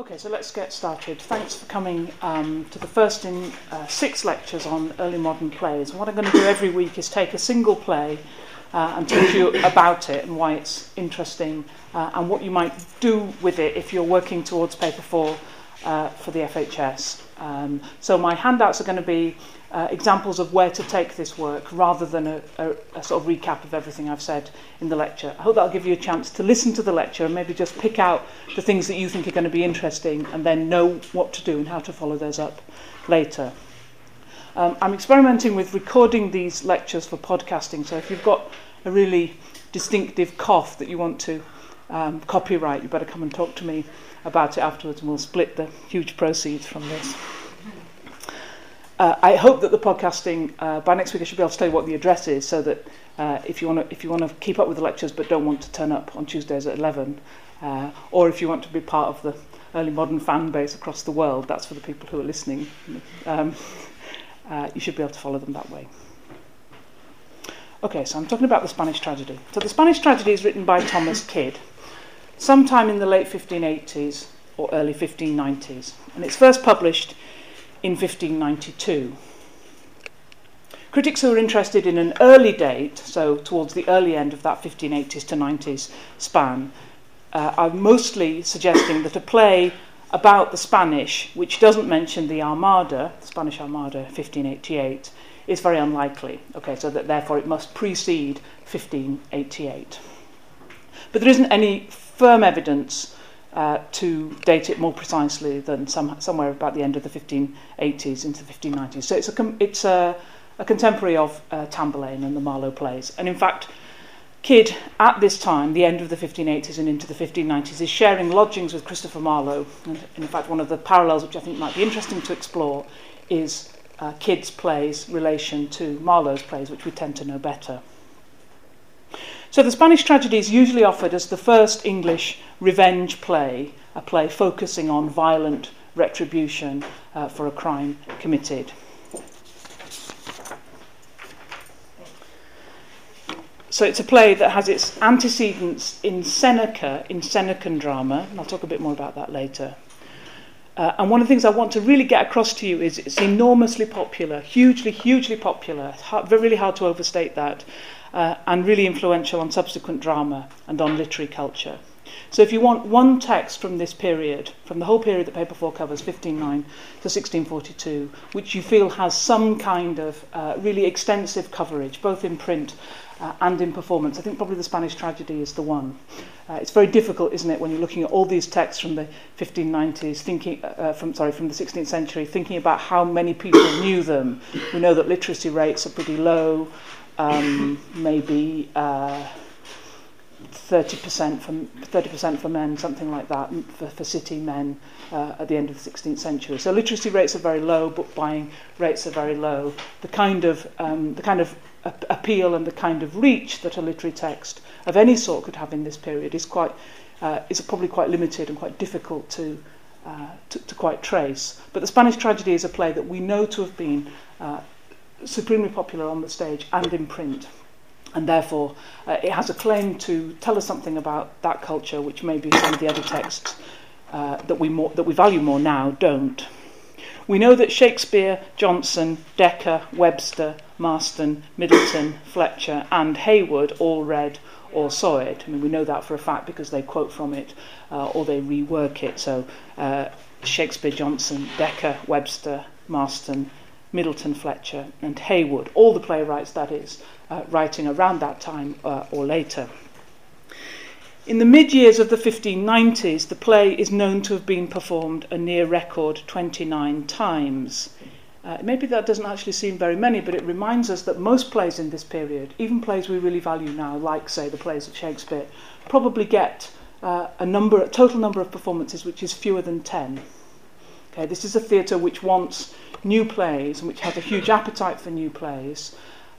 Okay, so let's get started. Thanks for coming um, to the first in uh, six lectures on early modern plays. what I'm going to do every week is take a single play uh, and talk to you about it and why it's interesting uh, and what you might do with it if you're working towards paper four uh, for the FHS. Um, so my handouts are going to be uh, examples of where to take this work rather than a, a, a sort of recap of everything I've said in the lecture. I hope that'll give you a chance to listen to the lecture and maybe just pick out the things that you think are going to be interesting and then know what to do and how to follow those up later. Um, I'm experimenting with recording these lectures for podcasting, so if you've got a really distinctive cough that you want to um, copyright, you better come and talk to me about it afterwards and we'll split the huge proceeds from this. Uh, I hope that the podcasting uh, by next week I should be able to tell you what the address is, so that uh, if you want to if you want to keep up with the lectures but don't want to turn up on Tuesdays at 11, uh, or if you want to be part of the early modern fan base across the world, that's for the people who are listening. Um, uh, you should be able to follow them that way. Okay, so I'm talking about the Spanish tragedy. So the Spanish tragedy is written by Thomas Kyd, sometime in the late 1580s or early 1590s, and it's first published in 1592. Critics who are interested in an early date, so towards the early end of that 1580s to 90s span, uh, are mostly suggesting that a play about the Spanish, which doesn't mention the Armada, the Spanish Armada 1588, is very unlikely. Okay, so that therefore it must precede 1588. But there isn't any firm evidence uh, to date it more precisely than some, somewhere about the end of the 1580s into the 1590s. So it's a, it's a, a contemporary of uh, Tamburlaine and the Marlowe plays. And in fact, Kidd, at this time, the end of the 1580s and into the 1590s, is sharing lodgings with Christopher Marlowe. And in fact, one of the parallels which I think might be interesting to explore is uh, Kidd's plays' relation to Marlowe's plays, which we tend to know better. So the Spanish tragedy is usually offered as the first English revenge play, a play focusing on violent retribution uh, for a crime committed. So it's a play that has its antecedents in Seneca, in Senecan drama, and I'll talk a bit more about that later. Uh, and one of the things I want to really get across to you is it's enormously popular, hugely, hugely popular. Hard, really hard to overstate that uh, and really influential on subsequent drama and on literary culture. So if you want one text from this period, from the whole period that Paper 4 covers, 1509 to 1642, which you feel has some kind of uh, really extensive coverage, both in print uh, and in performance, I think probably the Spanish tragedy is the one. Uh, it's very difficult, isn't it, when you're looking at all these texts from the 1590s, thinking, uh, from, sorry, from the 16th century, thinking about how many people knew them. We know that literacy rates are pretty low, um, maybe uh, 30% for 30% for men, something like that, for, for city men uh, at the end of the 16th century. So literacy rates are very low, book buying rates are very low. The kind of um, the kind of appeal and the kind of reach that a literary text of any sort could have in this period is quite uh, is probably quite limited and quite difficult to, uh, to to quite trace. But the Spanish tragedy is a play that we know to have been uh, supremely popular on the stage and in print. And therefore, uh, it has a claim to tell us something about that culture, which maybe some of the other texts uh, that, we more, that we value more now don't. We know that Shakespeare, Jonson, Dekker, Webster, Marston, Middleton, Fletcher, and Heywood all read or saw it. I mean, we know that for a fact because they quote from it uh, or they rework it. So, uh, Shakespeare, Jonson, Dekker, Webster, Marston, Middleton, Fletcher, and Heywood, all the playwrights, that is, uh, writing around that time uh, or later. In the mid years of the 1590s, the play is known to have been performed a near record 29 times. Uh, maybe that doesn't actually seem very many, but it reminds us that most plays in this period, even plays we really value now, like, say, the plays of Shakespeare, probably get uh, a number, a total number of performances which is fewer than 10. Okay, this is a theatre which wants new plays which has a huge appetite for new plays,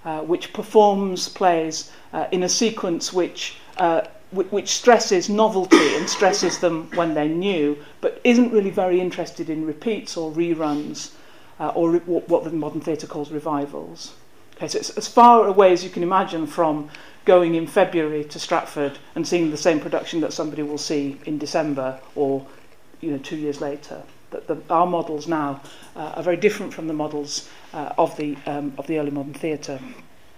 uh, which performs plays uh, in a sequence which, uh, which stresses novelty and stresses them when they're new, but isn't really very interested in repeats or reruns uh, or re- what the modern theatre calls revivals. Okay, so it's as far away as you can imagine from going in February to Stratford and seeing the same production that somebody will see in December or you know, two years later. That the, our models now uh, are very different from the models uh, of, the, um, of the early modern theatre.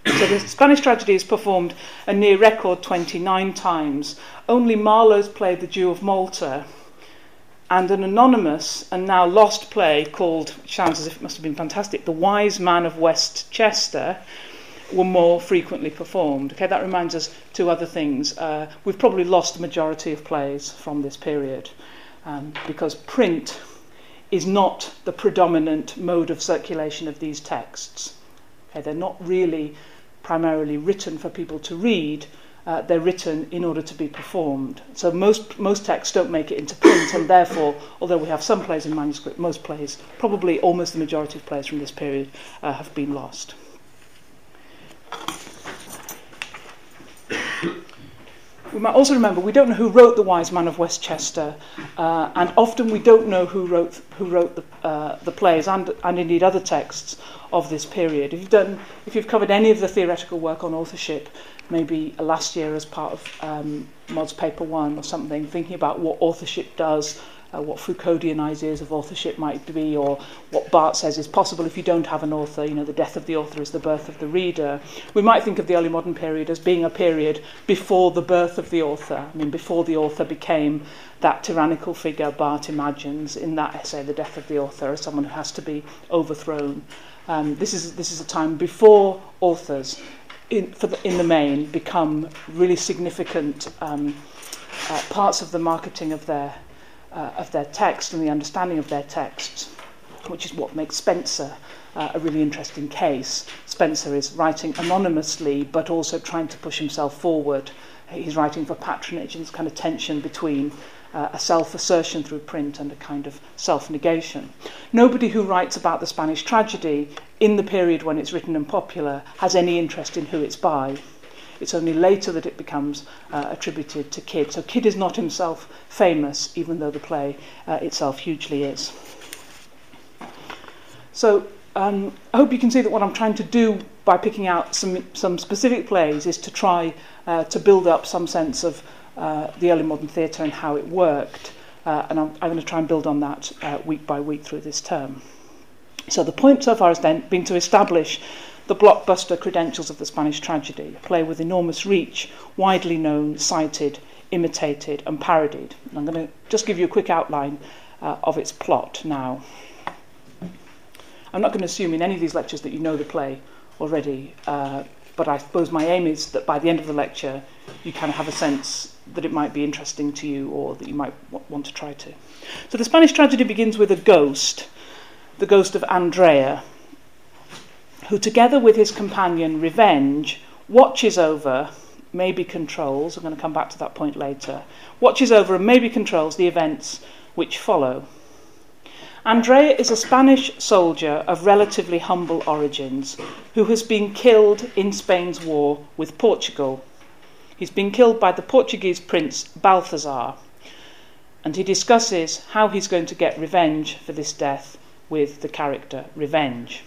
So the Spanish tragedy is performed a near record 29 times. Only Marlowe's play The Jew of Malta and an anonymous and now lost play called, sounds as if it must have been fantastic, The Wise Man of Westchester, were more frequently performed. Okay, that reminds us two other things. Uh, we've probably lost the majority of plays from this period um, because print is not the predominant mode of circulation of these texts. Okay, they're not really primarily written for people to read, uh, they're written in order to be performed. So most, most texts don't make it into print, and therefore, although we have some plays in manuscript, most plays, probably almost the majority of plays from this period, uh, have been lost. We might also remember we don't know who wrote The Wise Man of Westchester, uh, and often we don't know who wrote who wrote the, uh, the plays and, and indeed other texts of this period. If you've done, if you've covered any of the theoretical work on authorship, maybe last year as part of um, Mod's paper one or something, thinking about what authorship does uh, what Foucauldian ideas of authorship might be, or what Barthes says is possible if you don't have an author. You know, the death of the author is the birth of the reader. We might think of the early modern period as being a period before the birth of the author. I mean, before the author became that tyrannical figure Barthes imagines in that essay, The Death of the Author, as someone who has to be overthrown. Um, this, is, this is a time before authors, in, for the, in the main, become really significant um, uh, parts of the marketing of their uh, of their text and the understanding of their texts, which is what makes Spenser uh, a really interesting case. Spenser is writing anonymously, but also trying to push himself forward. He's writing for patronage, and this kind of tension between uh, a self assertion through print and a kind of self negation. Nobody who writes about the Spanish tragedy in the period when it's written and popular has any interest in who it's by. It's only later that it becomes uh, attributed to Kyd. So Kyd is not himself famous, even though the play uh, itself hugely is. So um, I hope you can see that what I'm trying to do by picking out some, some specific plays is to try uh, to build up some sense of uh, the early modern theatre and how it worked. Uh, and I'm, I'm going to try and build on that uh, week by week through this term. So the point so far has then been to establish the blockbuster credentials of the Spanish tragedy, a play with enormous reach, widely known, cited, imitated, and parodied. And I'm going to just give you a quick outline uh, of its plot now. I'm not going to assume in any of these lectures that you know the play already, uh, but I suppose my aim is that by the end of the lecture, you kind of have a sense that it might be interesting to you or that you might w- want to try to. So the Spanish tragedy begins with a ghost, the ghost of Andrea, who, together with his companion Revenge, watches over, maybe controls, I'm going to come back to that point later, watches over and maybe controls the events which follow. Andrea is a Spanish soldier of relatively humble origins who has been killed in Spain's war with Portugal. He's been killed by the Portuguese prince Balthazar, and he discusses how he's going to get revenge for this death with the character Revenge.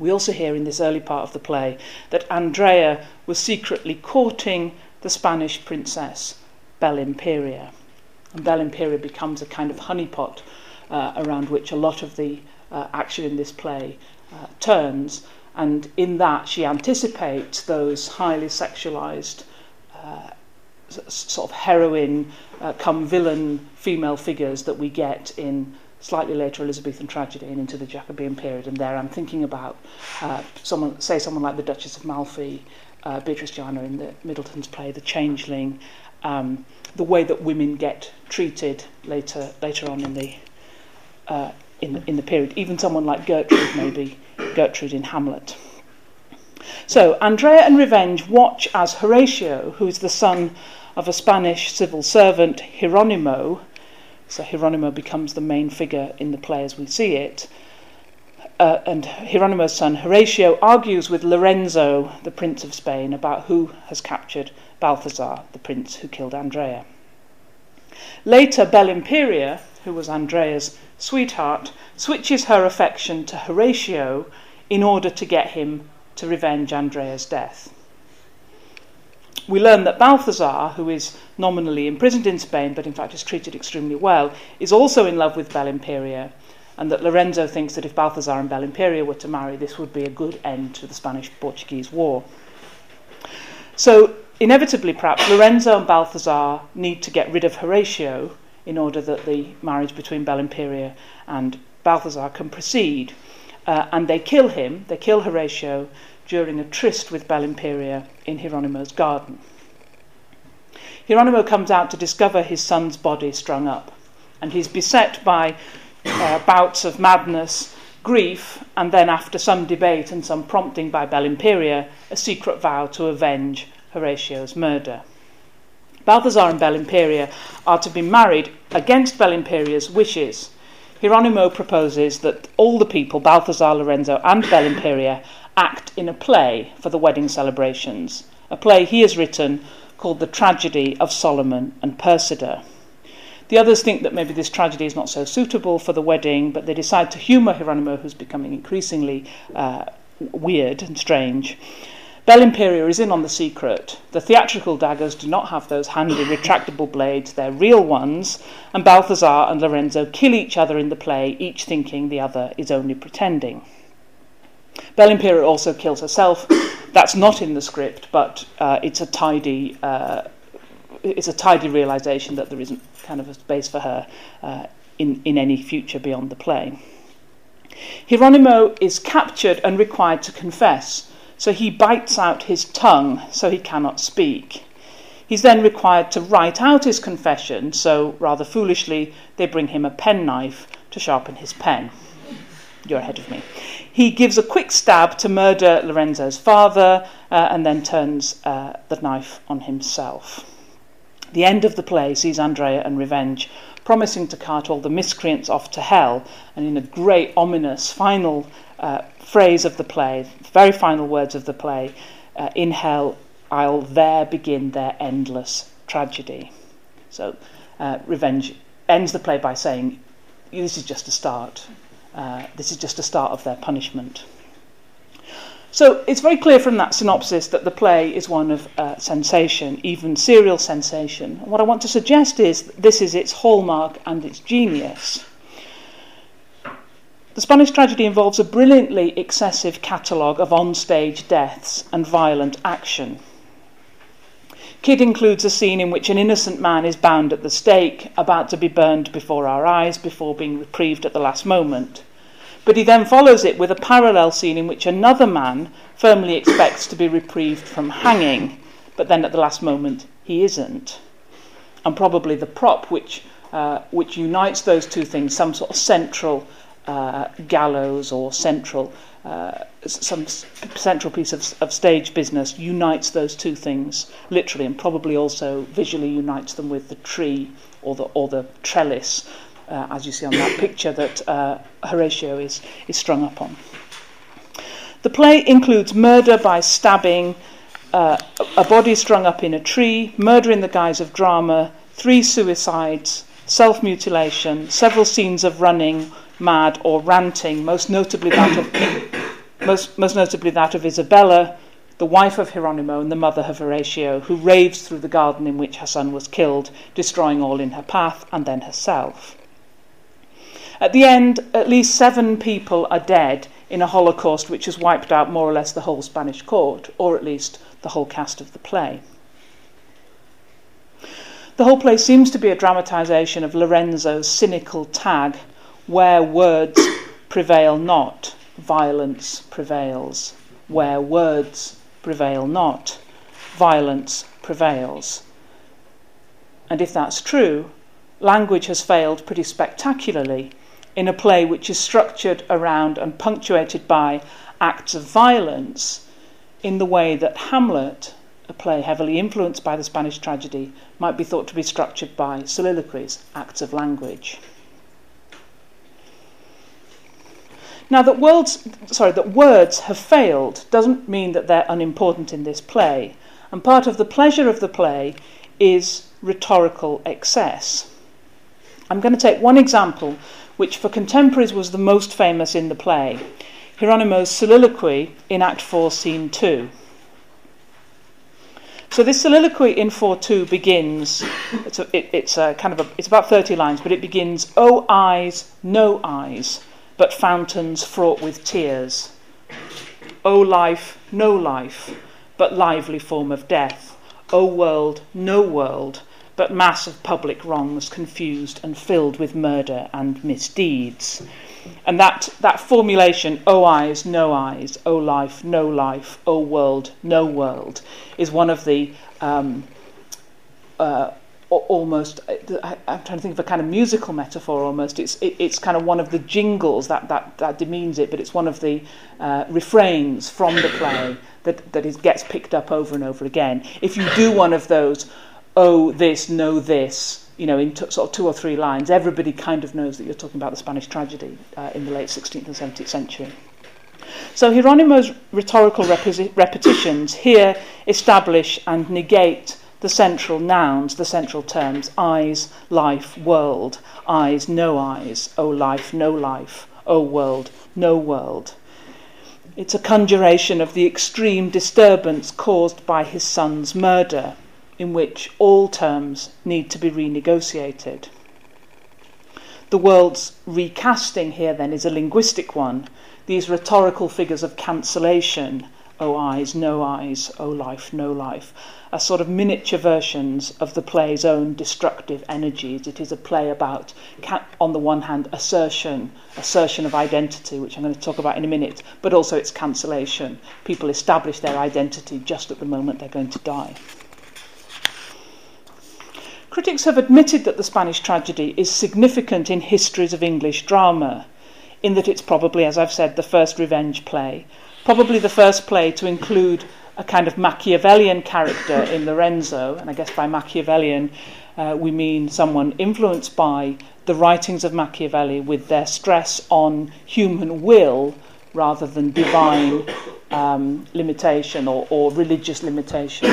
We also hear in this early part of the play that Andrea was secretly courting the Spanish princess, Belimperia. And Belimperia becomes a kind of honeypot uh, around which a lot of the uh, action in this play uh, turns. And in that, she anticipates those highly sexualized, uh, sort of heroine, uh, come villain female figures that we get in slightly later Elizabethan tragedy and into the Jacobean period. And there I'm thinking about uh, someone, say someone like the Duchess of Malfi, uh, Beatrice Joanna in the Middleton's play, The Changeling, um, the way that women get treated later later on in the uh, in in the period. Even someone like Gertrude, maybe Gertrude in Hamlet. So Andrea and Revenge watch as Horatio, who is the son of a Spanish civil servant, Hieronimo, so Hieronimo becomes the main figure in the play as we see it. Uh, and Hieronimo's son Horatio argues with Lorenzo, the Prince of Spain, about who has captured Balthazar, the prince who killed Andrea. Later, Belimperia, who was Andrea's sweetheart, switches her affection to Horatio in order to get him to revenge Andrea's death. We learn that Balthazar, who is nominally imprisoned in Spain but in fact is treated extremely well, is also in love with Belimperia, and that Lorenzo thinks that if Balthazar and Belimperia were to marry, this would be a good end to the Spanish Portuguese War. So, inevitably, perhaps, Lorenzo and Balthazar need to get rid of Horatio in order that the marriage between Belimperia and Balthazar can proceed. Uh, and they kill him, they kill Horatio during a tryst with Belimperia in Hieronymo's garden. Hieronymo comes out to discover his son's body strung up, and he's beset by uh, bouts of madness, grief, and then, after some debate and some prompting by Belimperia, a secret vow to avenge Horatio's murder. Balthazar and Belimperia are to be married against Belimperia's wishes. Hieronymo proposes that all the people, Balthazar, Lorenzo, and Belimperia, act in a play for the wedding celebrations, a play he has written called The Tragedy of Soliman and Perseda. The others think that maybe this tragedy is not so suitable for the wedding, but they decide to humour Hieronymo, who's becoming increasingly uh, weird and strange. Belimperia is in on the secret. The theatrical daggers do not have those handy retractable blades, they're real ones, and Balthazar and Lorenzo kill each other in the play, each thinking the other is only pretending. Belimperia also kills herself. That's not in the script, but uh, it's a tidy uh, it's a tidy realization that there isn't kind of a space for her uh, in, in any future beyond the play. Hieronymo is captured and required to confess, so he bites out his tongue so he cannot speak. He's then required to write out his confession, so rather foolishly, they bring him a penknife to sharpen his pen. You're ahead of me. He gives a quick stab to murder Lorenzo's father uh, and then turns uh, the knife on himself. The end of the play sees Andrea and Revenge promising to cart all the miscreants off to hell, and in a great, ominous final uh, phrase of the play, very final words of the play, uh, in hell I'll there begin their endless tragedy. So, uh, Revenge ends the play by saying, This is just a start. Uh, this is just a start of their punishment. So it's very clear from that synopsis that the play is one of uh, sensation, even serial sensation. And what I want to suggest is that this is its hallmark and its genius. The Spanish tragedy involves a brilliantly excessive catalogue of onstage deaths and violent action. Kyd includes a scene in which an innocent man is bound at the stake, about to be burned before our eyes, before being reprieved at the last moment. But he then follows it with a parallel scene in which another man firmly expects to be reprieved from hanging, but then at the last moment he isn't. And probably the prop which, uh, which unites those two things, some sort of central uh, gallows or central, uh, some central piece of, of stage business, unites those two things literally and probably also visually unites them with the tree or the, or the trellis uh, as you see on that picture that uh, Horatio is, is strung up on. The play includes murder by stabbing, uh, a body strung up in a tree, murder in the guise of drama, three suicides, self mutilation, several scenes of running, mad, or ranting, most notably that of, most, most notably that of Isabella, the wife of Hieronymo and the mother of Horatio, who raves through the garden in which her son was killed, destroying all in her path and then herself. At the end, at least seven people are dead in a Holocaust which has wiped out more or less the whole Spanish court, or at least the whole cast of the play. The whole play seems to be a dramatisation of Lorenzo's cynical tag, where words prevail not, violence prevails. Where words prevail not, violence prevails. And if that's true, language has failed pretty spectacularly in a play which is structured around and punctuated by acts of violence in the way that Hamlet, a play heavily influenced by the Spanish tragedy, might be thought to be structured by soliloquies, acts of language. Now that words, sorry, that words have failed doesn't mean that they're unimportant in this play, and part of the pleasure of the play is rhetorical excess. I'm going to take one example which for contemporaries was the most famous in the play, Hieronymo's soliloquy in Act 4, Scene 2. So this soliloquy in 4-2 begins, it's, a, it, it's a kind of a, it's about 30 lines, but it begins, Oh eyes, no eyes, but fountains fraught with tears. O life, no life, but lively form of death. O world, no world, but mass of public wrongs confused and filled with murder and misdeeds. And that, that formulation, O eyes, no eyes, O life, no life, O world, no world, is one of the um, uh, almost I, am trying to think of a kind of musical metaphor almost. It's it, it's kind of one of the jingles that that that demeans it but it's one of the uh, refrains from the play that that is, gets picked up over and over again. If you do one of those oh this no this you know in t- sort of two or three lines everybody kind of knows that you're talking about the Spanish tragedy uh, in the late 16th and 17th century. So Hieronymo's rhetorical repeti- repetitions here establish and negate the central nouns, the central terms eyes, life, world, eyes, no eyes, O life, no life, O world, no world. It's a conjuration of the extreme disturbance caused by his son's murder, in which all terms need to be renegotiated. The world's recasting here then is a linguistic one. These rhetorical figures of cancellation, O eyes, no eyes, O life, no life, are sort of miniature versions of the play's own destructive energies. It is a play about, on the one hand, assertion, assertion of identity, which I'm going to talk about in a minute, but also its cancellation. People establish their identity just at the moment they're going to die. Critics have admitted that the Spanish tragedy is significant in histories of English drama, in that it's probably, as I've said, the first revenge play, probably the first play to include a kind of Machiavellian character in Lorenzo, and I guess by Machiavellian uh, we mean someone influenced by the writings of Machiavelli with their stress on human will rather than divine um, limitation or, or religious limitation.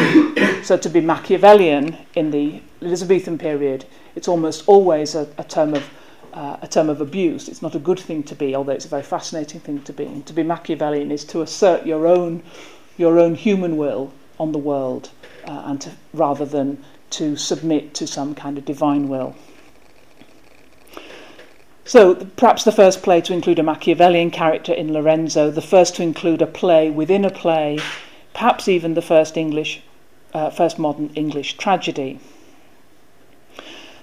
so to be Machiavellian in the Elizabethan period, it's almost always a, a term of uh, a term of abuse. It's not a good thing to be, although it's a very fascinating thing to be. And to be Machiavellian is to assert your own, your own human will on the world, uh, and to, rather than to submit to some kind of divine will. So, perhaps the first play to include a Machiavellian character in Lorenzo, the first to include a play within a play, perhaps even the first English, uh, first modern English tragedy.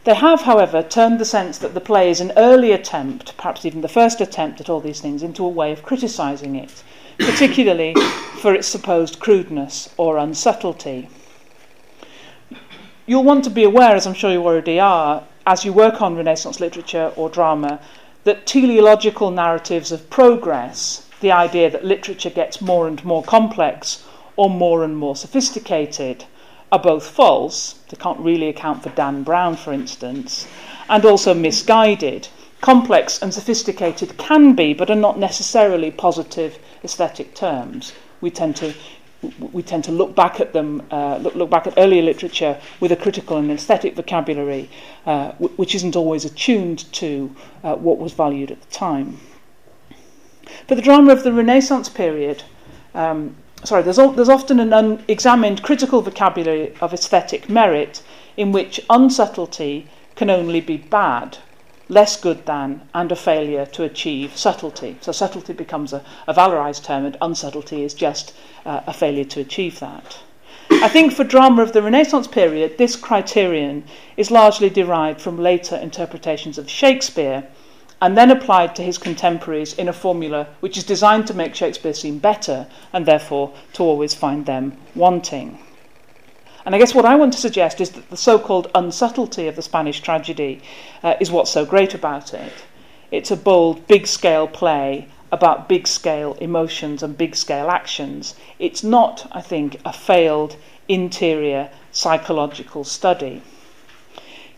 They have, however, turned the sense that the play is an early attempt, perhaps even the first attempt at all these things, into a way of criticising it, particularly for its supposed crudeness or unsubtlety. You'll want to be aware, as I'm sure you already are, as you work on Renaissance literature or drama, that teleological narratives of progress, the idea that literature gets more and more complex or more and more sophisticated, are both false, they can't really account for Dan Brown, for instance, and also misguided. Complex and sophisticated can be, but are not necessarily positive aesthetic terms. We tend to we tend to look back at them, uh, look, look, back at earlier literature with a critical and aesthetic vocabulary, uh, w- which isn't always attuned to uh, what was valued at the time. For the drama of the Renaissance period, um, sorry, there's, there's often an unexamined critical vocabulary of aesthetic merit in which unsubtlety can only be bad, less good than, and a failure to achieve subtlety. So subtlety becomes a, a valorized term, and unsubtlety is just uh, a failure to achieve that. I think for drama of the Renaissance period, this criterion is largely derived from later interpretations of Shakespeare and then applied to his contemporaries in a formula which is designed to make Shakespeare seem better and therefore to always find them wanting. And I guess what I want to suggest is that the so called unsubtlety of the Spanish tragedy uh, is what's so great about it. It's a bold, big scale play about big scale emotions and big scale actions. It's not, I think, a failed interior psychological study.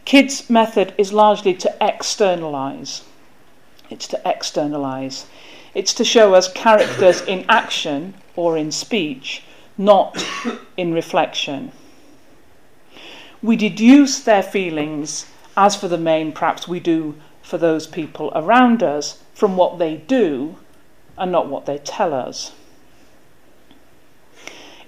Kyd's method is largely to externalize. It's to externalize. It's to show us characters in action or in speech, not in reflection. We deduce their feelings, as for the main, perhaps we do for those people around us, from what they do and not what they tell us.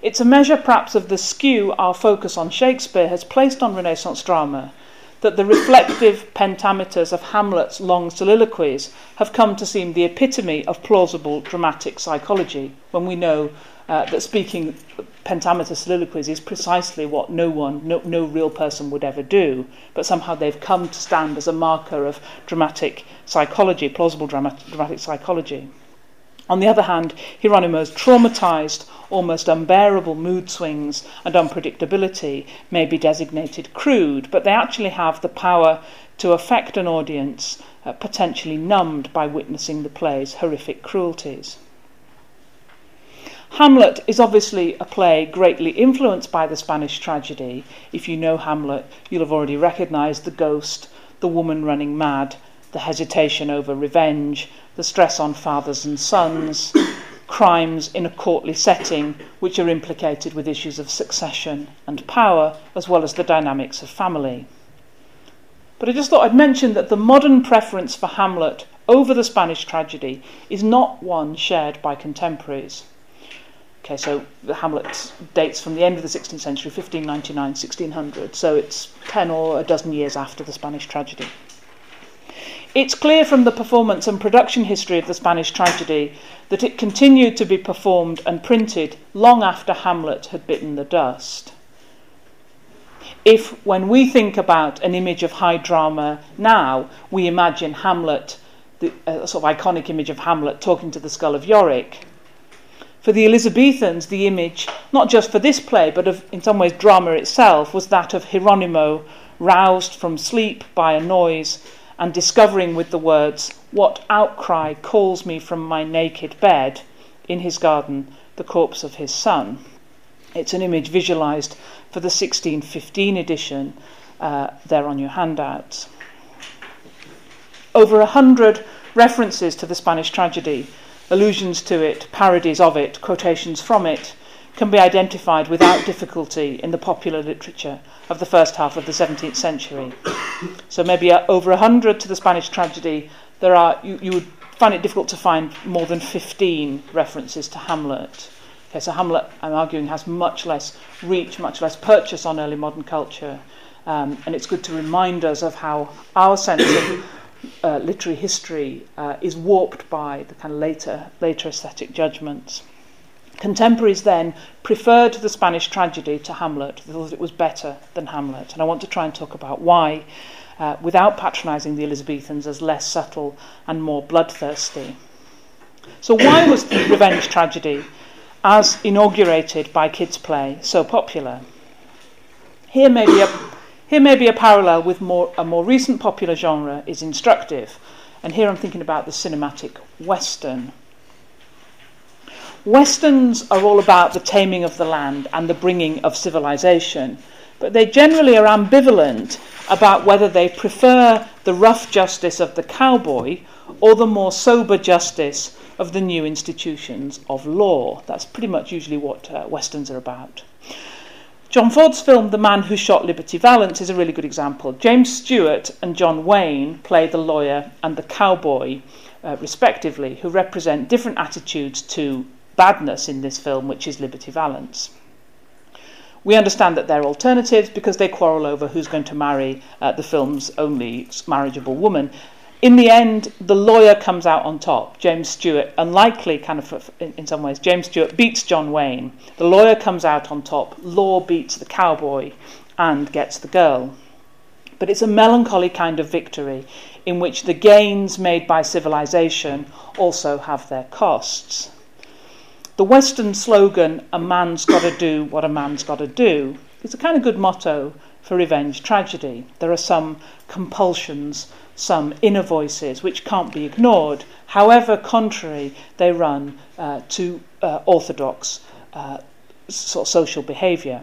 It's a measure perhaps of the skew our focus on Shakespeare has placed on Renaissance drama that the reflective pentameters of Hamlet's long soliloquies have come to seem the epitome of plausible dramatic psychology, when we know uh, that speaking pentameter soliloquies is precisely what no one, no, no real person would ever do, but somehow they've come to stand as a marker of dramatic psychology, plausible dramatic, dramatic psychology. On the other hand, Hieronymo's traumatized, almost unbearable mood swings and unpredictability may be designated crude, but they actually have the power to affect an audience uh, potentially numbed by witnessing the play's horrific cruelties. Hamlet is obviously a play greatly influenced by the Spanish tragedy. If you know Hamlet, you'll have already recognized the ghost, the woman running mad, the hesitation over revenge, the stress on fathers and sons, crimes in a courtly setting which are implicated with issues of succession and power, as well as the dynamics of family. But I just thought I'd mention that the modern preference for Hamlet over the Spanish tragedy is not one shared by contemporaries. Okay, so the Hamlet dates from the end of the 16th century, 1599, 1600, so it's 10 or a dozen years after the Spanish tragedy. It's clear from the performance and production history of the Spanish tragedy that it continued to be performed and printed long after Hamlet had bitten the dust. If, when we think about an image of high drama now, we imagine Hamlet, the uh, sort of iconic image of Hamlet talking to the skull of Yorick, for the Elizabethans, the image, not just for this play, but of, in some ways, drama itself, was that of Hieronymo roused from sleep by a noise and discovering with the words, What outcry calls me from my naked bed, in his garden, the corpse of his son. It's an image visualized for the 1615 edition uh, there on your handouts. Over a hundred references to the Spanish tragedy, allusions to it, parodies of it, quotations from it, can be identified without difficulty in the popular literature of the first half of the 17th century. So maybe uh, over 100 to the Spanish tragedy, there are, you, you would find it difficult to find more than 15 references to Hamlet. Okay, so Hamlet, I'm arguing, has much less reach, much less purchase on early modern culture. Um, and it's good to remind us of how our sense of uh, literary history uh, is warped by the kind of later, later aesthetic judgments. Contemporaries then preferred the Spanish tragedy to Hamlet, they thought it was better than Hamlet. And I want to try and talk about why, uh, without patronising the Elizabethans as less subtle and more bloodthirsty. So, why was the revenge tragedy, as inaugurated by Kyd's Play, so popular? Here may be a, here may be a parallel with more, a more recent popular genre is instructive. And here I'm thinking about the cinematic Western. Westerns are all about the taming of the land and the bringing of civilization, but they generally are ambivalent about whether they prefer the rough justice of the cowboy or the more sober justice of the new institutions of law. That's pretty much usually what uh, Westerns are about. John Ford's film The Man Who Shot Liberty Valance is a really good example. James Stewart and John Wayne play the lawyer and the cowboy, uh, respectively, who represent different attitudes to badness in this film, which is Liberty Valance. We understand that they're alternatives because they quarrel over who's going to marry uh, the film's only marriageable woman. In the end, the lawyer comes out on top. James Stewart, unlikely kind of in, in some ways, James Stewart beats John Wayne. The lawyer comes out on top. Law beats the cowboy and gets the girl. But it's a melancholy kind of victory in which the gains made by civilization also have their costs. The Western slogan, a man's got to do what a man's got to do, is a kind of good motto for revenge tragedy. There are some compulsions, some inner voices which can't be ignored, however contrary they run uh, to uh, orthodox uh, sort social behaviour.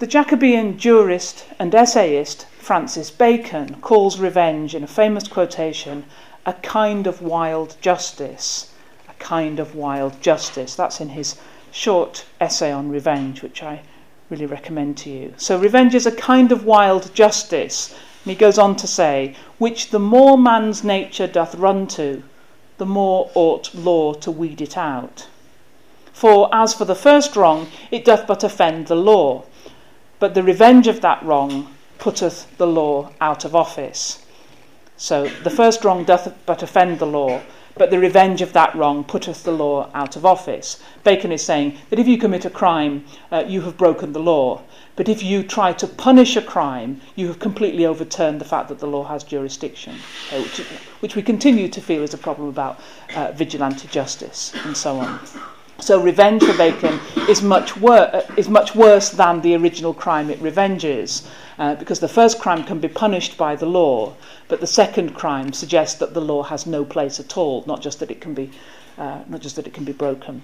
The Jacobean jurist and essayist Francis Bacon calls revenge, in a famous quotation, a kind of wild justice A kind of wild justice. That's in his short essay on revenge, which I really recommend to you. So, revenge is a kind of wild justice. And he goes on to say, which the more man's nature doth run to, the more ought law to weed it out. For as for the first wrong, it doth but offend the law, but the revenge of that wrong putteth the law out of office. So the first wrong doth but offend the law, but the revenge of that wrong putteth the law out of office. Bacon is saying that if you commit a crime, uh, you have broken the law. But if you try to punish a crime, you have completely overturned the fact that the law has jurisdiction, uh, which, which we continue to feel is a problem about uh, vigilante justice and so on. So revenge for Bacon is much, wor- uh, is much worse than the original crime it revenges, uh, because the first crime can be punished by the law, but the second crime suggests that the law has no place at all, not just that it can be, uh, not just that it can be broken.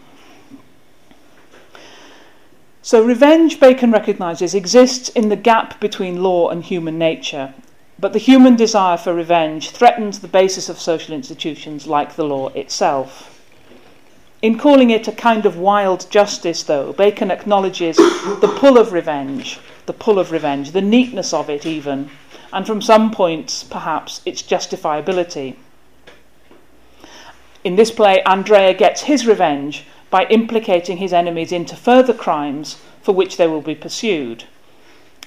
So revenge, Bacon recognises, exists in the gap between law and human nature, but the human desire for revenge threatens the basis of social institutions like the law itself. In calling it a kind of wild justice, though, Bacon acknowledges the pull of revenge, the pull of revenge, the neatness of it, even, and from some points, perhaps, its justifiability. In this play, Andrea gets his revenge by implicating his enemies into further crimes for which they will be pursued.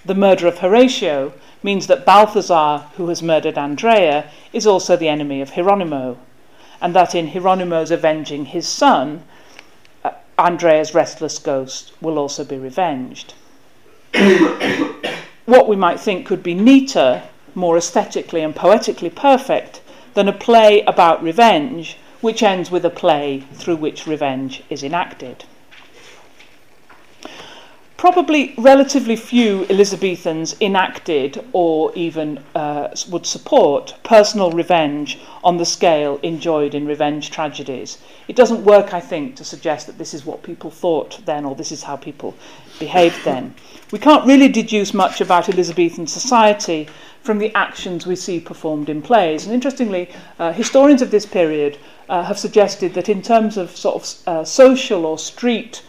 The murder of Horatio means that Balthazar, who has murdered Andrea, is also the enemy of Hieronymo and that in Hieronymo's avenging his son, uh, Andrea's restless ghost will also be revenged. what we might think could be neater, more aesthetically and poetically perfect than a play about revenge, which ends with a play through which revenge is enacted. Probably relatively few Elizabethans enacted or even uh, would support personal revenge on the scale enjoyed in revenge tragedies. It doesn't work, I think, to suggest that this is what people thought then or this is how people behaved then. We can't really deduce much about Elizabethan society from the actions we see performed in plays. And interestingly, uh, historians of this period uh, have suggested that in terms of sort of uh, social or street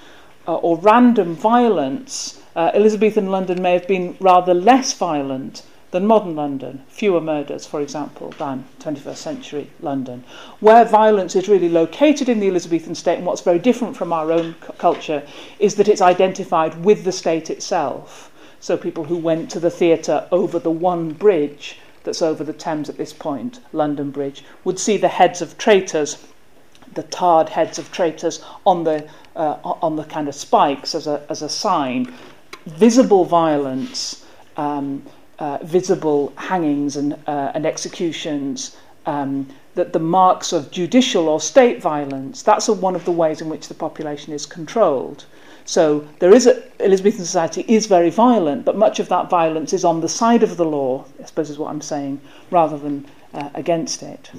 uh, or random violence, uh, Elizabethan London may have been rather less violent than modern London, fewer murders, for example, than 21st century London. Where violence is really located in the Elizabethan state, and what's very different from our own c- culture, is that it's identified with the state itself. So people who went to the theatre over the one bridge that's over the Thames at this point, London Bridge, would see the heads of traitors, the tarred heads of traitors on the uh, on the kind of spikes as a, as a sign, visible violence, um, uh, visible hangings and, uh, and executions, um, that the marks of judicial or state violence, that's a, one of the ways in which the population is controlled. So there is a, Elizabethan society is very violent, but much of that violence is on the side of the law, I suppose is what I'm saying, rather than uh, against it.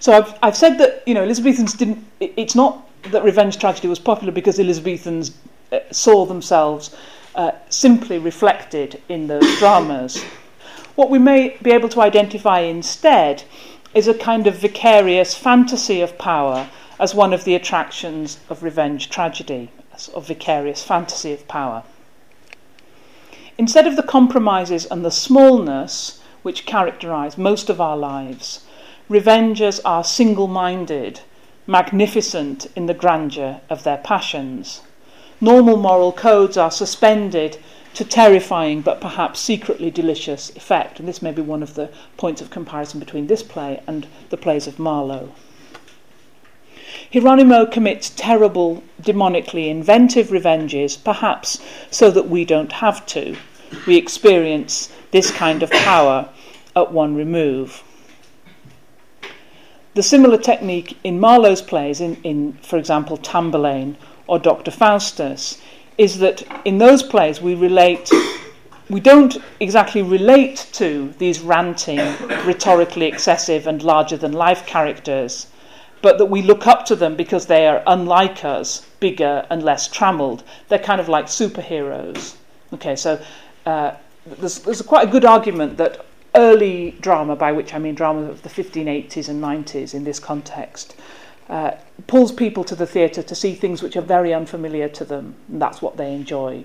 So I've, I've said that you know Elizabethans didn't. It, it's not that revenge tragedy was popular because Elizabethans uh, saw themselves uh, simply reflected in those dramas. What we may be able to identify instead is a kind of vicarious fantasy of power as one of the attractions of revenge tragedy, a vicarious fantasy of power. Instead of the compromises and the smallness which characterize most of our lives, revengers are single minded magnificent in the grandeur of their passions. Normal moral codes are suspended to terrifying but perhaps secretly delicious effect, and this may be one of the points of comparison between this play and the plays of Marlowe. Hieronymo commits terrible, demonically inventive revenges, perhaps so that we don't have to. We experience this kind of power at one remove. The similar technique in Marlowe's plays, in, in for example, Tamburlaine or Dr. Faustus, is that in those plays we relate, we don't exactly relate to these ranting, rhetorically excessive, and larger than life characters, but that we look up to them because they are unlike us, bigger and less trammelled. They're kind of like superheroes. Okay, so uh, there's, there's quite a good argument that early drama, by which I mean drama of the 1580s and 90s in this context, uh, pulls people to the theatre to see things which are very unfamiliar to them, and that's what they enjoy.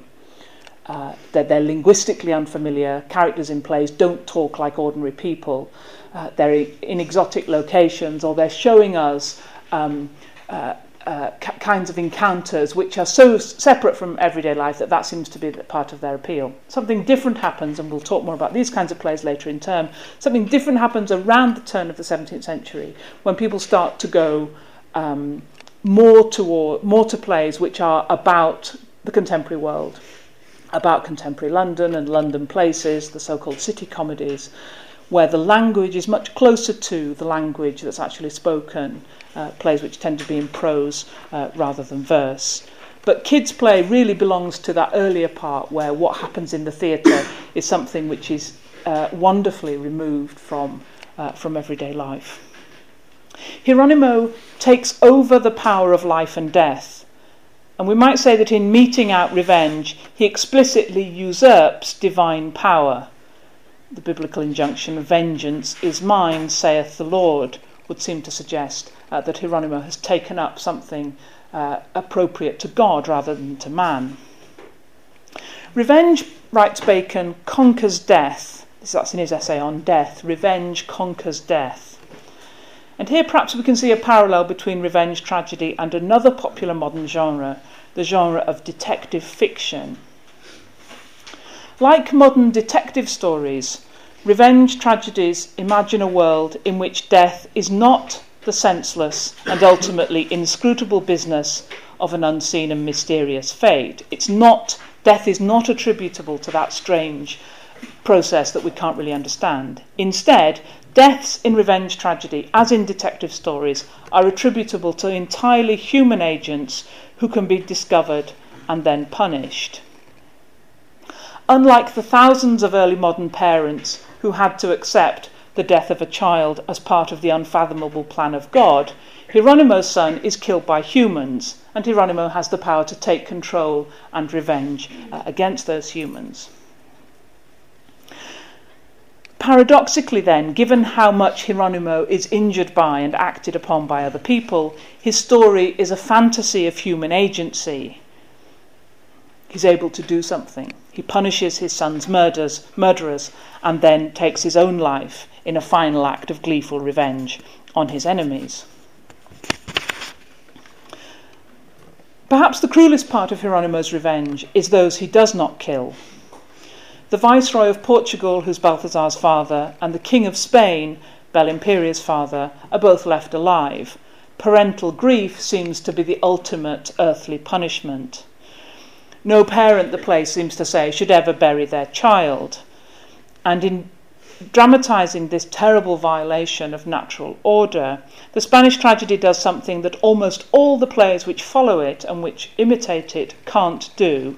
Uh, they're, they're linguistically unfamiliar. Characters in plays don't talk like ordinary people. Uh, they're in exotic locations, or they're showing us um, uh, uh, kinds of encounters which are so separate from everyday life that that seems to be part of their appeal. Something different happens, and we'll talk more about these kinds of plays later in term. Something different happens around the turn of the 17th century when people start to go um, more toward more to plays which are about the contemporary world, about contemporary London and London places, the so-called city comedies, where the language is much closer to the language that's actually spoken uh, plays which tend to be in prose uh, rather than verse. But Kyd's play really belongs to that earlier part where what happens in the theatre is something which is uh, wonderfully removed from, uh, from everyday life. Hieronymo takes over the power of life and death. And we might say that in meting out revenge, he explicitly usurps divine power. The biblical injunction, vengeance is mine, saith the Lord, would seem to suggest uh, that Hieronymo has taken up something uh, appropriate to God rather than to man. Revenge, writes Bacon, conquers death. That's in his essay on death. Revenge conquers death. And here perhaps we can see a parallel between revenge tragedy and another popular modern genre, the genre of detective fiction. Like modern detective stories, revenge tragedies imagine a world in which death is not the senseless and ultimately inscrutable business of an unseen and mysterious fate. It's not, death is not attributable to that strange process that we can't really understand. Instead, deaths in revenge tragedy, as in detective stories, are attributable to entirely human agents who can be discovered and then punished. Unlike the thousands of early modern parents who had to accept the death of a child as part of the unfathomable plan of God, Hieronymo's son is killed by humans, and Hieronymo has the power to take control and revenge uh, against those humans. Paradoxically, then, given how much Hieronymo is injured by and acted upon by other people, his story is a fantasy of human agency. He's able to do something. He punishes his son's murders, murderers and then takes his own life in a final act of gleeful revenge on his enemies. Perhaps the cruelest part of Hieronymo's revenge is those he does not kill. The Viceroy of Portugal, who's Balthazar's father, and the King of Spain, Belimperia's father, are both left alive. Parental grief seems to be the ultimate earthly punishment. No parent, the play seems to say, should ever bury their child. And in dramatizing this terrible violation of natural order, the Spanish tragedy does something that almost all the plays which follow it and which imitate it can't do.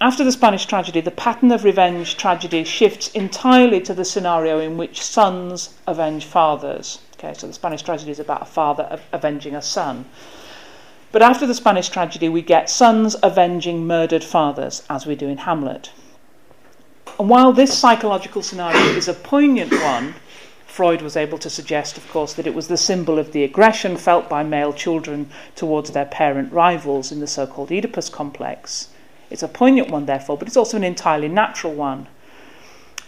After the Spanish tragedy, the pattern of revenge tragedy shifts entirely to the scenario in which sons avenge fathers. Okay, so the Spanish tragedy is about a father avenging a son. But after the Spanish tragedy, we get sons avenging murdered fathers, as we do in Hamlet. And while this psychological scenario is a poignant one, Freud was able to suggest, of course, that it was the symbol of the aggression felt by male children towards their parent rivals in the so called Oedipus complex. It's a poignant one, therefore, but it's also an entirely natural one.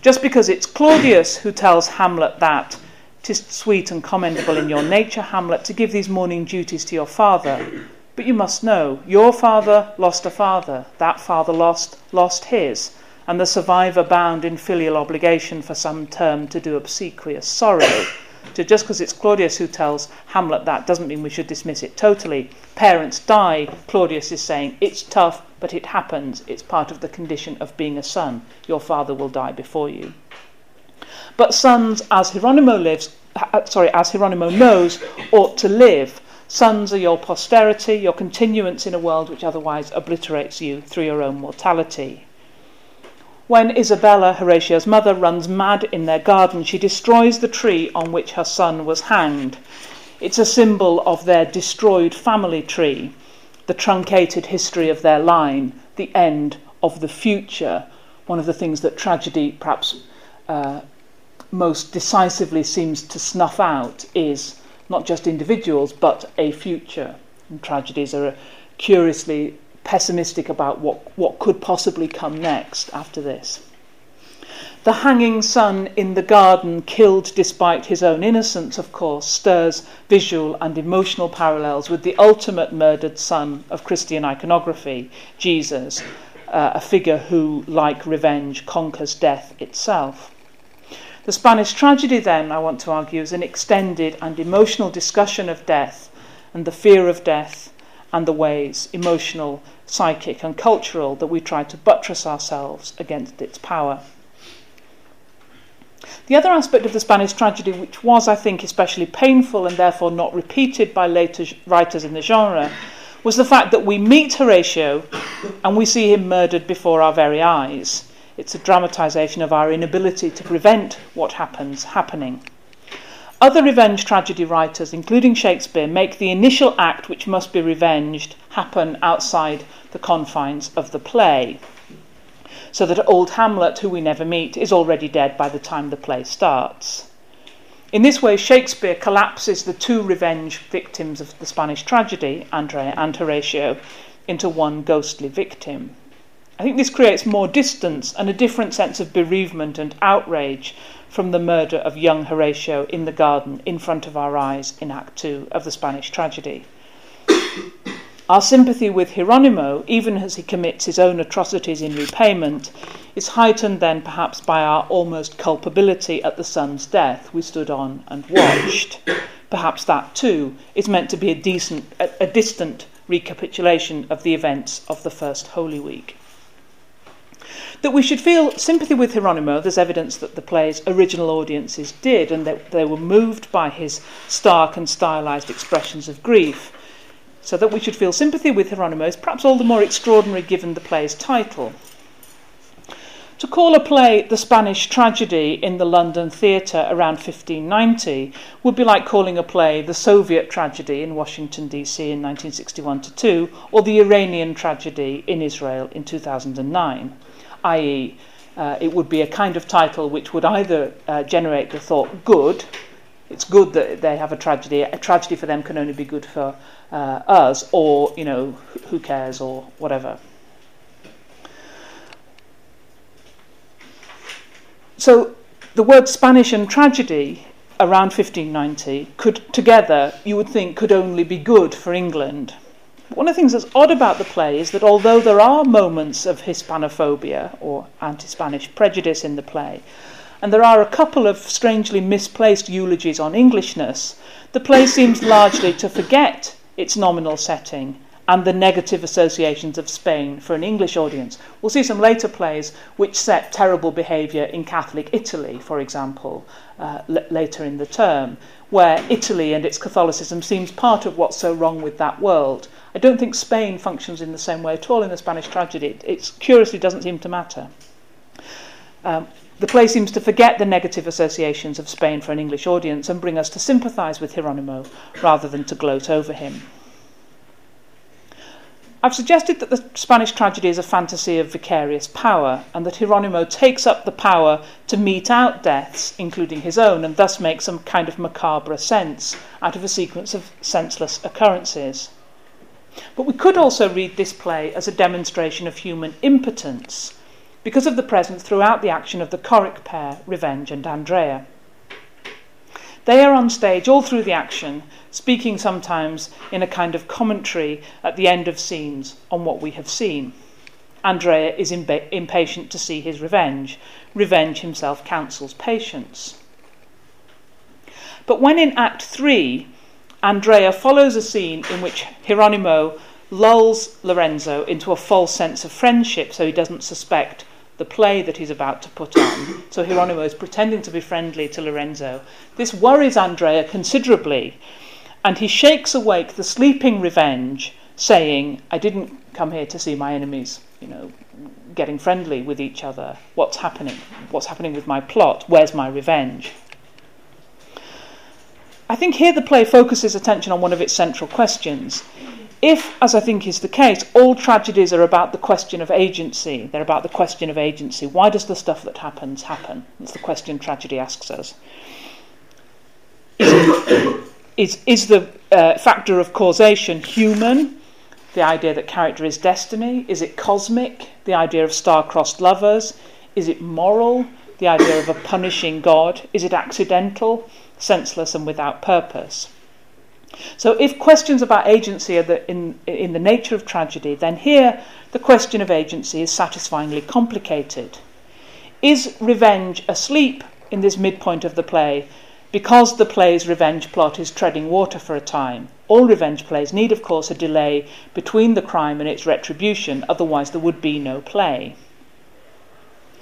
Just because it's Claudius who tells Hamlet that "'tis sweet and commendable in your nature, Hamlet, to give these morning duties to your father. But you must know, your father lost a father, that father lost, lost his, and the survivor bound in filial obligation for some term to do obsequious sorrow. So just because it's Claudius who tells Hamlet that doesn't mean we should dismiss it totally. Parents die, Claudius is saying, it's tough, but it happens. It's part of the condition of being a son. Your father will die before you. But sons, as Hieronymo lives, uh, sorry, as Hieronymo knows, ought to live. Sons are your posterity, your continuance in a world which otherwise obliterates you through your own mortality. When Isabella, Horatio's mother, runs mad in their garden, she destroys the tree on which her son was hanged. It's a symbol of their destroyed family tree, the truncated history of their line, the end of the future. One of the things that tragedy perhaps uh, most decisively seems to snuff out is not just individuals but a future. And tragedies are curiously pessimistic about what, what could possibly come next after this. The hanging son in the garden, killed despite his own innocence, of course, stirs visual and emotional parallels with the ultimate murdered son of Christian iconography, Jesus, uh, a figure who, like revenge, conquers death itself. The Spanish tragedy, then, I want to argue, is an extended and emotional discussion of death and the fear of death and the ways, emotional, psychic, and cultural, that we try to buttress ourselves against its power. The other aspect of the Spanish tragedy, which was, I think, especially painful and therefore not repeated by later writers in the genre, was the fact that we meet Horatio and we see him murdered before our very eyes. It's a dramatisation of our inability to prevent what happens happening. Other revenge tragedy writers, including Shakespeare, make the initial act which must be revenged happen outside the confines of the play. So that old Hamlet, who we never meet, is already dead by the time the play starts. In this way, Shakespeare collapses the two revenge victims of the Spanish tragedy, Andrea and Horatio, into one ghostly victim. I think this creates more distance and a different sense of bereavement and outrage from the murder of young Horatio in the garden in front of our eyes in Act 2 of the Spanish tragedy. Our sympathy with Hieronymo, even as he commits his own atrocities in repayment, is heightened then perhaps by our almost culpability at the son's death we stood on and watched. perhaps that too is meant to be a, decent, a, a distant recapitulation of the events of the first Holy Week. That we should feel sympathy with Hieronymo, there's evidence that the play's original audiences did, and that they were moved by his stark and stylized expressions of grief. So that we should feel sympathy with Hieronymo is perhaps all the more extraordinary given the play's title. To call a play the Spanish tragedy in the London theatre around 1590 would be like calling a play the Soviet tragedy in Washington, D.C. in 1961 2, or the Iranian tragedy in Israel in 2009 i.e., uh, it would be a kind of title which would either uh, generate the thought, good, it's good that they have a tragedy, a tragedy for them can only be good for uh, us, or, you know, who cares, or whatever. So the word Spanish and tragedy around 1590 could together, you would think, could only be good for England. One of the things that's odd about the play is that although there are moments of Hispanophobia or anti Spanish prejudice in the play, and there are a couple of strangely misplaced eulogies on Englishness, the play seems largely to forget its nominal setting and the negative associations of Spain for an English audience. We'll see some later plays which set terrible behaviour in Catholic Italy, for example, uh, l- later in the term, where Italy and its Catholicism seems part of what's so wrong with that world. I don't think Spain functions in the same way at all in the Spanish tragedy. It curiously doesn't seem to matter. Um, the play seems to forget the negative associations of Spain for an English audience and bring us to sympathise with Hieronymo rather than to gloat over him. I've suggested that the Spanish tragedy is a fantasy of vicarious power, and that Hieronymo takes up the power to mete out deaths, including his own, and thus make some kind of macabre sense out of a sequence of senseless occurrences. But we could also read this play as a demonstration of human impotence because of the presence throughout the action of the choric pair, Revenge and Andrea. They are on stage all through the action, speaking sometimes in a kind of commentary at the end of scenes on what we have seen. Andrea is imba- impatient to see his revenge. Revenge himself counsels patience. But when in Act 3, Andrea follows a scene in which Hieronymo lulls Lorenzo into a false sense of friendship so he doesn't suspect the play that he's about to put on. So Hieronymo is pretending to be friendly to Lorenzo. This worries Andrea considerably, and he shakes awake the sleeping revenge, saying, I didn't come here to see my enemies, you know, getting friendly with each other. What's happening? What's happening with my plot? Where's my revenge? I think here the play focuses attention on one of its central questions. If, as I think is the case, all tragedies are about the question of agency, they're about the question of agency, why does the stuff that happens happen? That's the question tragedy asks us. Is, is, is the uh, factor of causation human? The idea that character is destiny? Is it cosmic? The idea of star-crossed lovers? Is it moral? the idea of a punishing God? Is it accidental, senseless, and without purpose? So, if questions about agency are the, in, in the nature of tragedy, then here the question of agency is satisfyingly complicated. Is revenge asleep in this midpoint of the play because the play's revenge plot is treading water for a time? All revenge plays need, of course, a delay between the crime and its retribution, otherwise, there would be no play.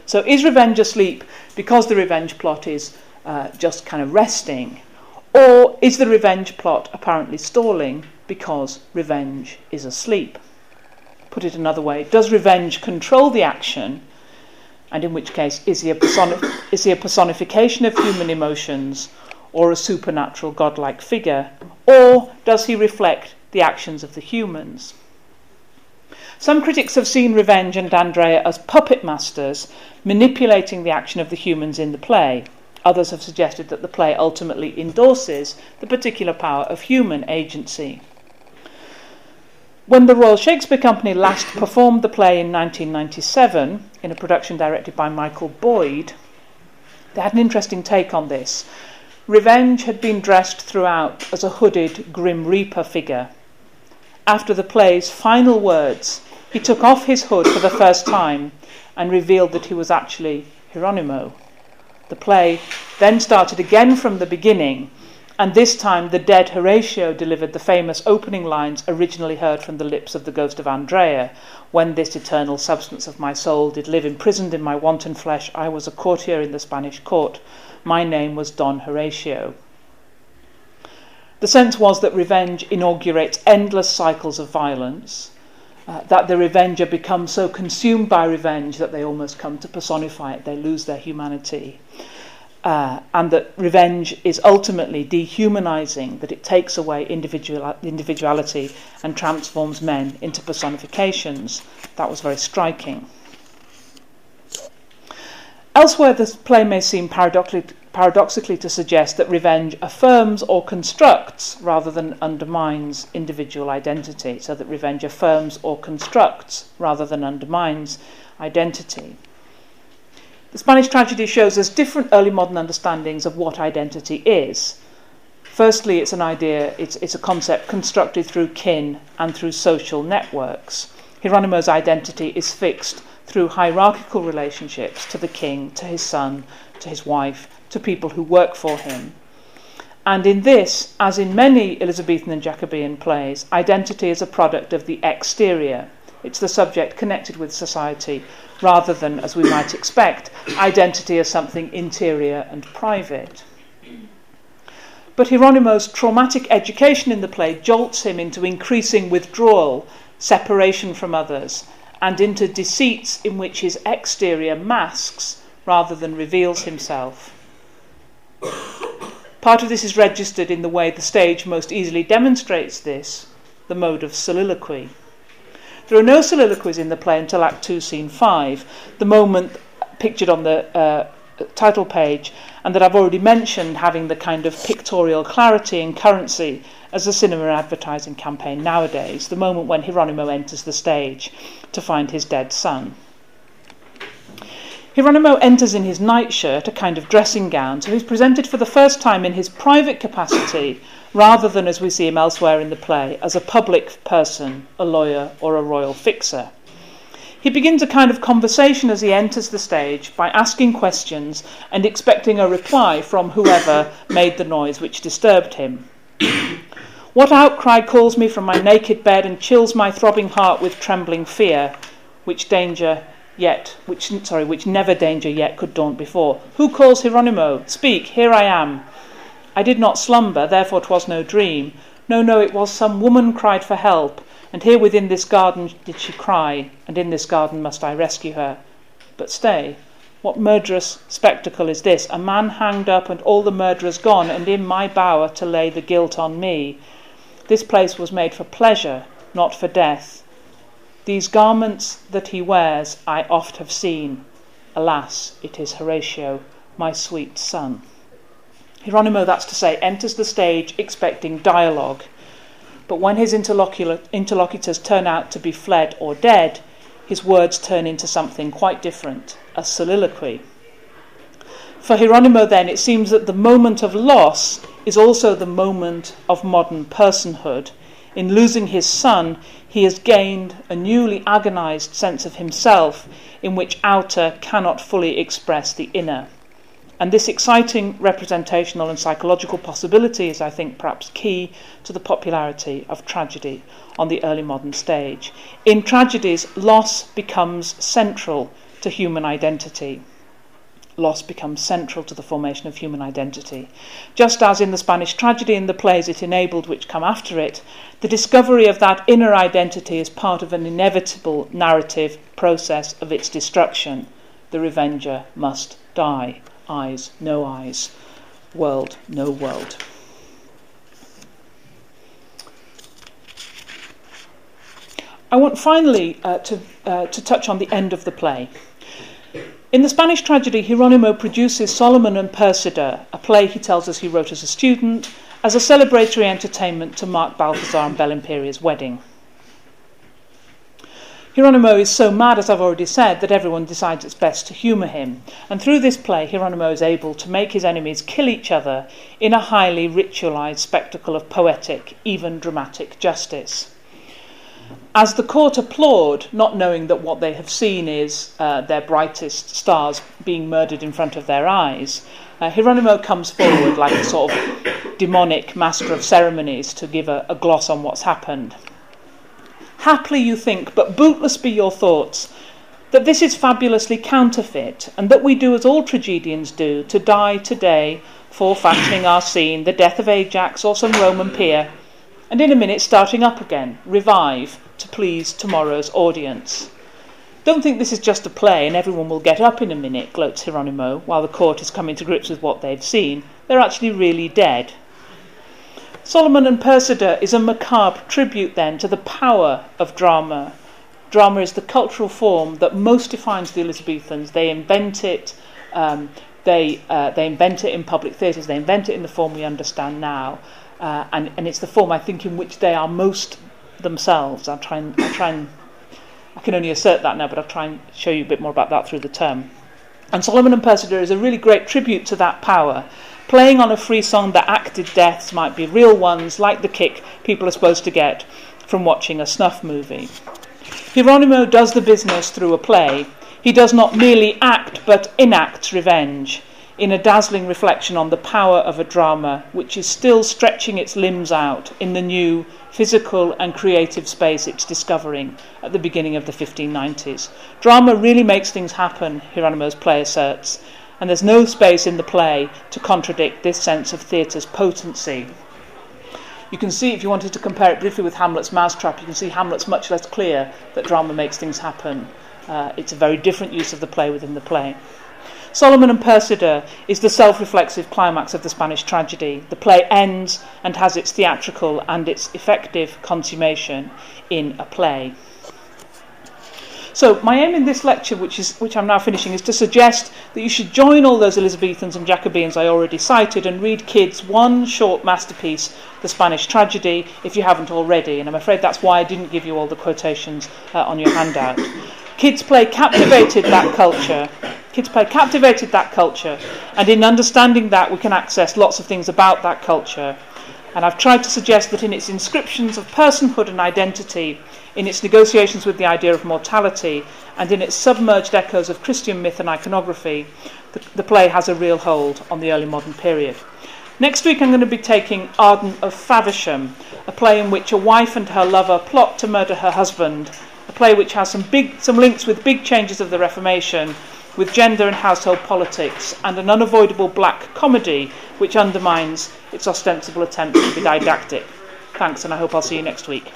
So, is revenge asleep because the revenge plot is uh, just kind of resting? Or is the revenge plot apparently stalling because revenge is asleep? Put it another way, does revenge control the action? And in which case, is he a, personi- is he a personification of human emotions or a supernatural godlike figure? Or does he reflect the actions of the humans? Some critics have seen Revenge and Andrea as puppet masters manipulating the action of the humans in the play. Others have suggested that the play ultimately endorses the particular power of human agency. When the Royal Shakespeare Company last performed the play in 1997 in a production directed by Michael Boyd, they had an interesting take on this. Revenge had been dressed throughout as a hooded Grim Reaper figure. After the play's final words, he took off his hood for the first time and revealed that he was actually Hieronymo. The play then started again from the beginning, and this time the dead Horatio delivered the famous opening lines originally heard from the lips of the ghost of Andrea. When this eternal substance of my soul did live imprisoned in my wanton flesh, I was a courtier in the Spanish court. My name was Don Horatio. The sense was that revenge inaugurates endless cycles of violence, uh, that the revenger becomes so consumed by revenge that they almost come to personify it, they lose their humanity. Uh, and that revenge is ultimately dehumanizing, that it takes away individual, individuality and transforms men into personifications. That was very striking. Elsewhere, the play may seem paradoxically, paradoxically to suggest that revenge affirms or constructs rather than undermines individual identity, so that revenge affirms or constructs rather than undermines identity. The Spanish tragedy shows us different early modern understandings of what identity is. Firstly, it's an idea, it's, it's a concept constructed through kin and through social networks. Hieronymo's identity is fixed through hierarchical relationships to the king, to his son, to his wife, to people who work for him. And in this, as in many Elizabethan and Jacobean plays, identity is a product of the exterior. It's the subject connected with society rather than, as we might expect, identity as something interior and private. But Hieronymo's traumatic education in the play jolts him into increasing withdrawal, separation from others, and into deceits in which his exterior masks rather than reveals himself. Part of this is registered in the way the stage most easily demonstrates this, the mode of soliloquy. There are no soliloquies in the play until Act 2, Scene 5, the moment pictured on the uh, title page, and that I've already mentioned having the kind of pictorial clarity and currency as a cinema advertising campaign nowadays, the moment when Hieronymo enters the stage to find his dead son. Hieronymo enters in his nightshirt, a kind of dressing gown, so he's presented for the first time in his private capacity rather than as we see him elsewhere in the play, as a public person, a lawyer, or a royal fixer. He begins a kind of conversation as he enters the stage by asking questions and expecting a reply from whoever made the noise which disturbed him. What outcry calls me from my naked bed and chills my throbbing heart with trembling fear, which danger yet, which sorry, which never danger yet could daunt before? Who calls Hieronymo? Speak, here I am. I did not slumber, therefore 'twas no dream. No, no, it was some woman cried for help, and here within this garden did she cry, and in this garden must I rescue her. But stay, what murderous spectacle is this? A man hanged up and all the murderers gone, and in my bower to lay the guilt on me. This place was made for pleasure, not for death. These garments that he wears I oft have seen. Alas, it is Horatio, my sweet son. Hieronymo, that's to say, enters the stage expecting dialogue, but when his interlocutors turn out to be fled or dead, his words turn into something quite different a soliloquy. For Hieronymo, then, it seems that the moment of loss is also the moment of modern personhood. In losing his son, he has gained a newly agonized sense of himself in which outer cannot fully express the inner. And this exciting representational and psychological possibility is, I think, perhaps key to the popularity of tragedy on the early modern stage. In tragedies, loss becomes central to human identity. Loss becomes central to the formation of human identity. Just as in the Spanish tragedy and the plays it enabled, which come after it, the discovery of that inner identity is part of an inevitable narrative process of its destruction. The revenger must die eyes, no eyes, world, no world. I want finally uh, to, uh, to touch on the end of the play. In the Spanish tragedy, Hieronymo produces Soliman and Perseda, a play he tells us he wrote as a student, as a celebratory entertainment to mark Balthazar and Belimperia's wedding. Hieronymo is so mad, as I've already said, that everyone decides it's best to humour him. And through this play, Hieronymo is able to make his enemies kill each other in a highly ritualised spectacle of poetic, even dramatic justice. As the court applaud, not knowing that what they have seen is uh, their brightest stars being murdered in front of their eyes, uh, Hieronymo comes forward like a sort of demonic master of ceremonies to give a, a gloss on what's happened. Haply you think, but bootless be your thoughts, that this is fabulously counterfeit, and that we do as all tragedians do, to die today for fashioning our scene, the death of Ajax or some Roman peer, and in a minute starting up again, revive, to please tomorrow's audience. Don't think this is just a play and everyone will get up in a minute, gloats Hieronymo, while the court is coming to grips with what they've seen. They're actually really dead. Soliman and Perseda is a macabre tribute then to the power of drama. Drama is the cultural form that most defines the Elizabethans. They invent it. Um, they, uh, they invent it in public theatres. They invent it in the form we understand now, uh, and, and it's the form I think in which they are most themselves. I'll try and I'll try and I can only assert that now, but I'll try and show you a bit more about that through the term. And Soliman and Perseda is a really great tribute to that power playing on a free song that acted deaths might be real ones, like the kick people are supposed to get from watching a snuff movie. Hieronymo does the business through a play. He does not merely act, but enacts revenge in a dazzling reflection on the power of a drama which is still stretching its limbs out in the new physical and creative space it's discovering at the beginning of the 1590s. Drama really makes things happen, Hieronymo's play asserts, and there's no space in the play to contradict this sense of theatre's potency. You can see, if you wanted to compare it briefly with Hamlet's Mousetrap, you can see Hamlet's much less clear that drama makes things happen. Uh, it's a very different use of the play within the play. Soliman and Perseda is the self reflexive climax of the Spanish tragedy. The play ends and has its theatrical and its effective consummation in a play. So my aim in this lecture, which, is, which I'm now finishing, is to suggest that you should join all those Elizabethans and Jacobeans I already cited and read Kyd's one short masterpiece, The Spanish Tragedy, if you haven't already. And I'm afraid that's why I didn't give you all the quotations uh, on your handout. Kyd's Play captivated that culture. Kyd's Play captivated that culture, and in understanding that, we can access lots of things about that culture. And I've tried to suggest that in its inscriptions of personhood and identity, in its negotiations with the idea of mortality, and in its submerged echoes of Christian myth and iconography, the, the play has a real hold on the early modern period. Next week, I'm going to be taking Arden of Faversham, a play in which a wife and her lover plot to murder her husband, a play which has some, big, some links with big changes of the Reformation, with gender and household politics, and an unavoidable black comedy which undermines its ostensible attempt to be didactic. Thanks, and I hope I'll see you next week.